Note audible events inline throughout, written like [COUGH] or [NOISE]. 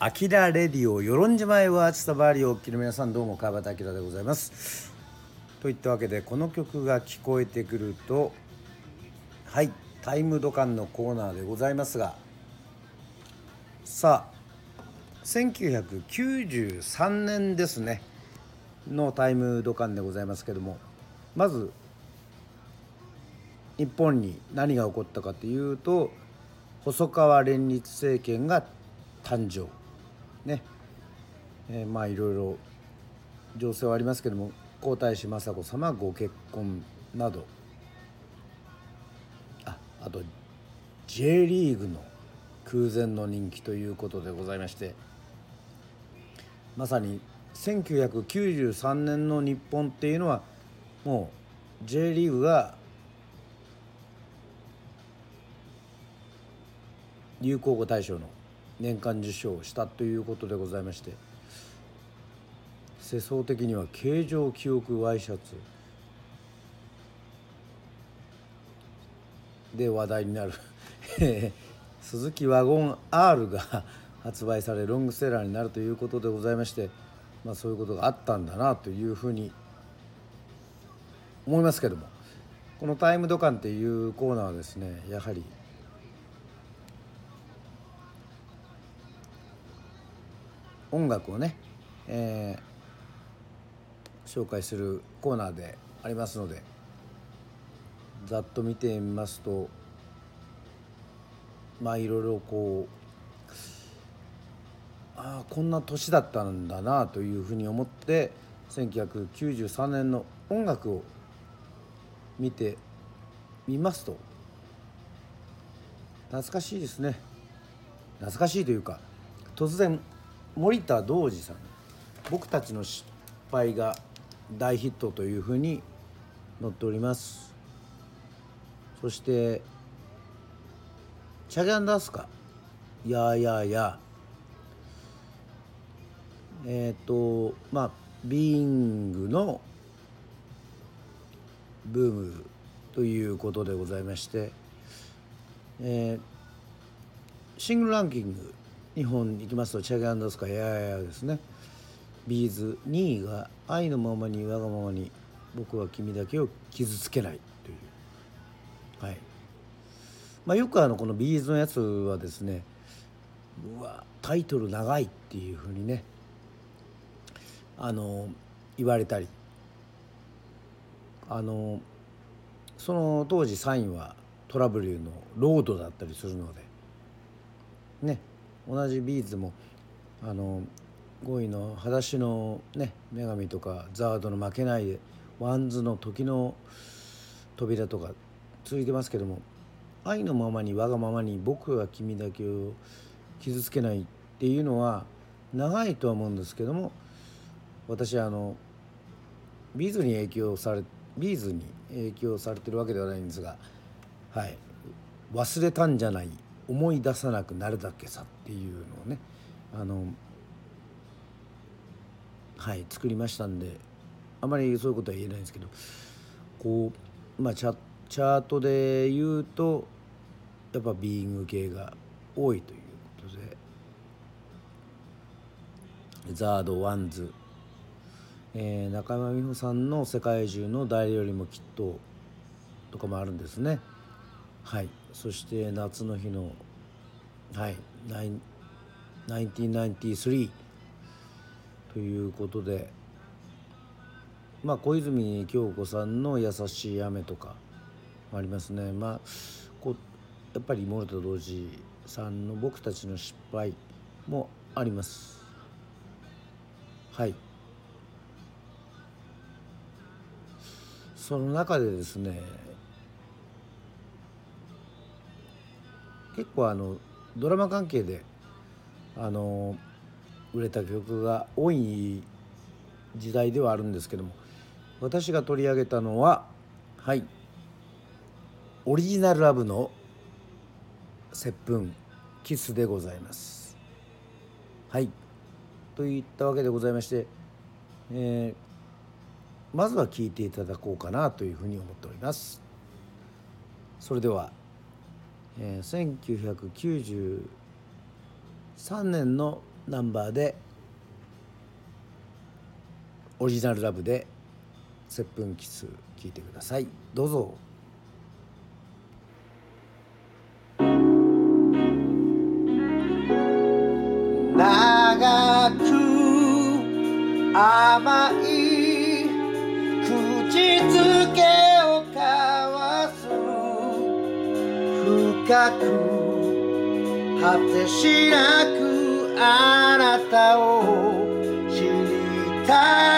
アキラレディオ与論島へは伝わりおっきの皆さんどうも川端明でございます。といったわけでこの曲が聞こえてくるとはいタイムドカンのコーナーでございますがさあ1993年ですねのタイムドカンでございますけどもまず日本に何が起こったかというと細川連立政権が誕生。ね、えー、まあいろいろ情勢はありますけども皇太子雅子さまご結婚など。ああと J リーグの空前の人気ということでございまして。まさに1993年の日本っていうのはもう J リーグが流行語大賞の年間受賞したということでございまして世相的には形状記憶ワイシャツで話題になる [LAUGHS] 鈴木ワゴン R が [LAUGHS] 発売されロングセラーになるということでございまして、まあ、そういうことがあったんだなというふうに思いますけどもこの「タイムドカン」っていうコーナーはですねやはり音楽をね、えー、紹介するコーナーでありますのでざっと見てみますとまあいろいろこうああこんな年だったんだなというふうに思って1993年の音楽を見てみますと懐かしいですね。懐かしいというか突然森田童子さん。僕たちの失敗が大ヒットというふうに載っております。そしてチャギャンダスカ。やーやーやえっ、ー、とまあビーイングのブームということでございまして、えー、シングルランキング1位に行きますとチャゲアンド飛鳥 YAH YAH YAH ですね。 B'z 2位が「愛のままにわがままに僕は君だけを傷つけない」という。はい。まあよくあのこの B'z のやつはですねうわタイトル長いっていうふうにねあの言われたり。あのその当時3位は虎舞竜のロードだったりするので。ね。同じ B'z もあの5位の「裸足のね女神」とか「 ZARD の負けないで」 WANDS の時の扉とか続いてますけども愛のままにわがままに僕は君だけを傷つけないっていうのは長いとは思うんですけども私はあの B'z に影響され B'z に影響されてるわけではないんですがはい忘れたんじゃない。思い出さなくなるだけさっていうのをねあのはい作りましたんであまりそういうことは言えないんですけどこうまあチャチャートで言うとやっぱビーイング系が多いということで ZARD WANDS、えー、中山美穂さんの「世界中の誰よりもきっと」とかもあるんですね。はい。そして夏の日のはい。1993ということでまあ小泉京子さんの「優しい雨」とかありますね。まあこやっぱり森田童子さんの「僕たちの失敗」もあります。はい。その中でですね結構あのドラマ関係であの売れた曲が多い時代ではあるんですけども私が取り上げたのははいオリジナルラブの「接吻キス」でございます。はいといったわけでございまして、えー、まずは聴いていただこうかなというふうに思っております。それではえ、1993年のナンバーでオリジナルラブで「接吻キス」聴いてください。どうぞ。長く甘い口づけ深く果てしなくあなたを知りたい。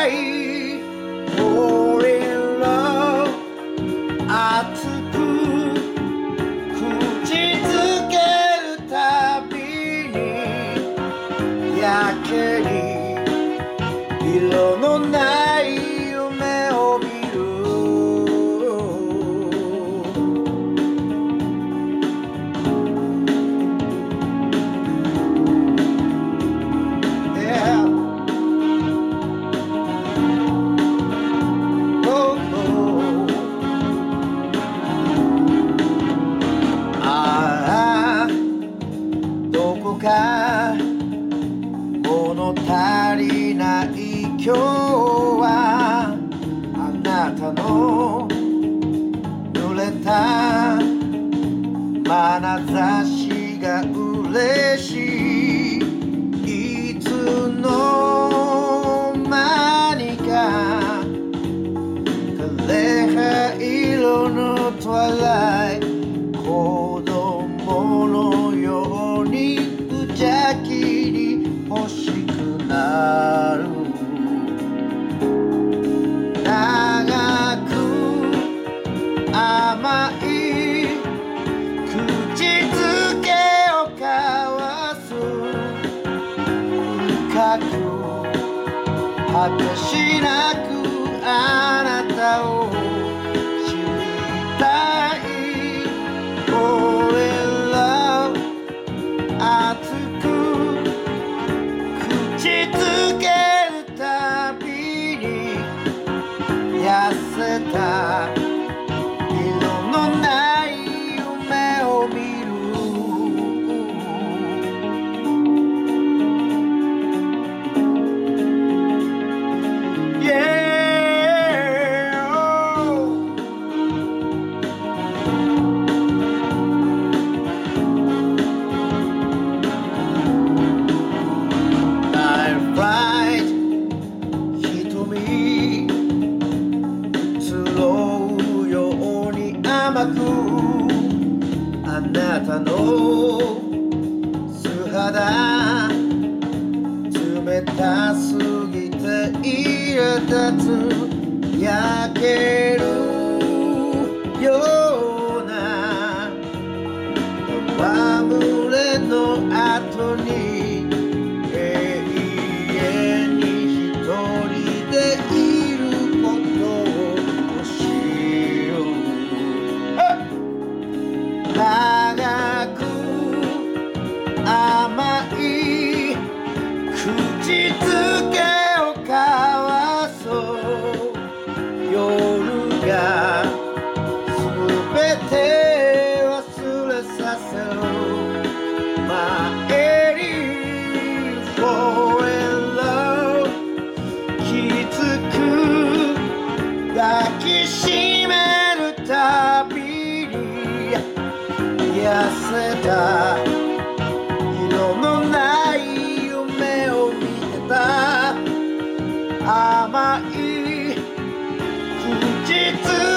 眼差しが嬉しい。But she now くあなたの素肌冷たすぎて苛立つ焼ける。て忘れさせる前に Forever きつく抱きしめるた。びに痩せた。色のない夢を見てた。甘い口つ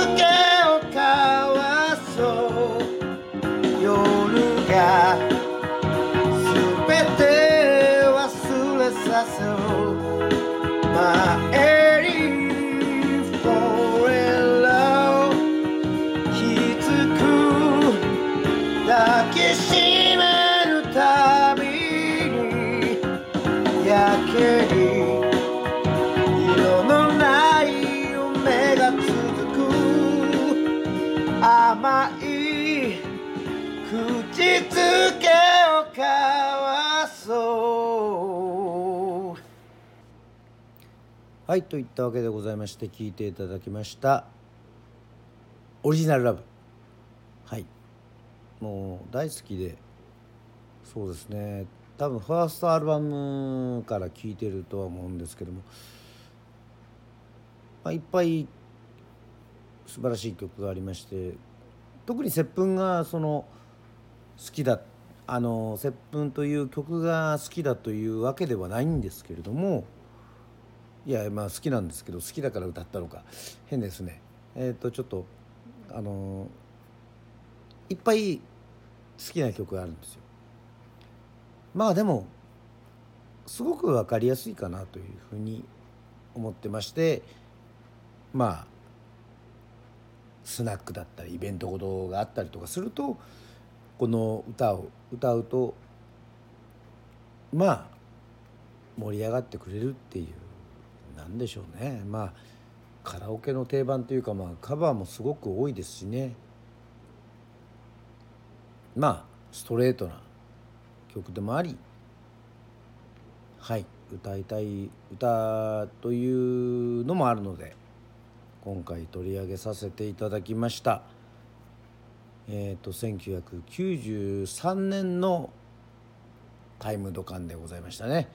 はいといったわけでございまして聞いていただきましたオリジナルラブ。はい。もう大好きでそうですね。多分ファーストアルバムから聞いてるとは思うんですけども、まあ、いっぱい素晴らしい曲がありまして特に「接吻」がその好きだあの「接吻」という曲が好きだというわけではないんですけれどもいやまあ好きなんですけど好きだから歌ったのか。変ですね。えっ、ー、とちょっとあのいっぱい好きな曲があるんですよ。まあでもすごく分かりやすいかなというふうに思ってましてまあスナックだったりイベントごとがあったりとかするとこの歌を歌うとまあ盛り上がってくれるっていうなんでしょうね。まあカラオケの定番というかまあカバーもすごく多いですしね。まあストレートな曲でもありはい歌いたい歌というのもあるので今回取り上げさせていただきました。えっ、ー、と1993年のタイムドカンでございましたね。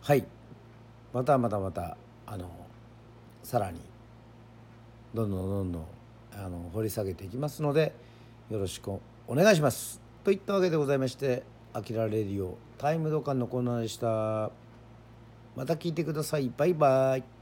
はい。またまたまたあのさらにどんどんどんどんあの掘り下げていきますのでよろしくお願いします。といったわけでございまして「あきらレディオタイムドカン」のコーナーでした。また聞いてください。バイバイ。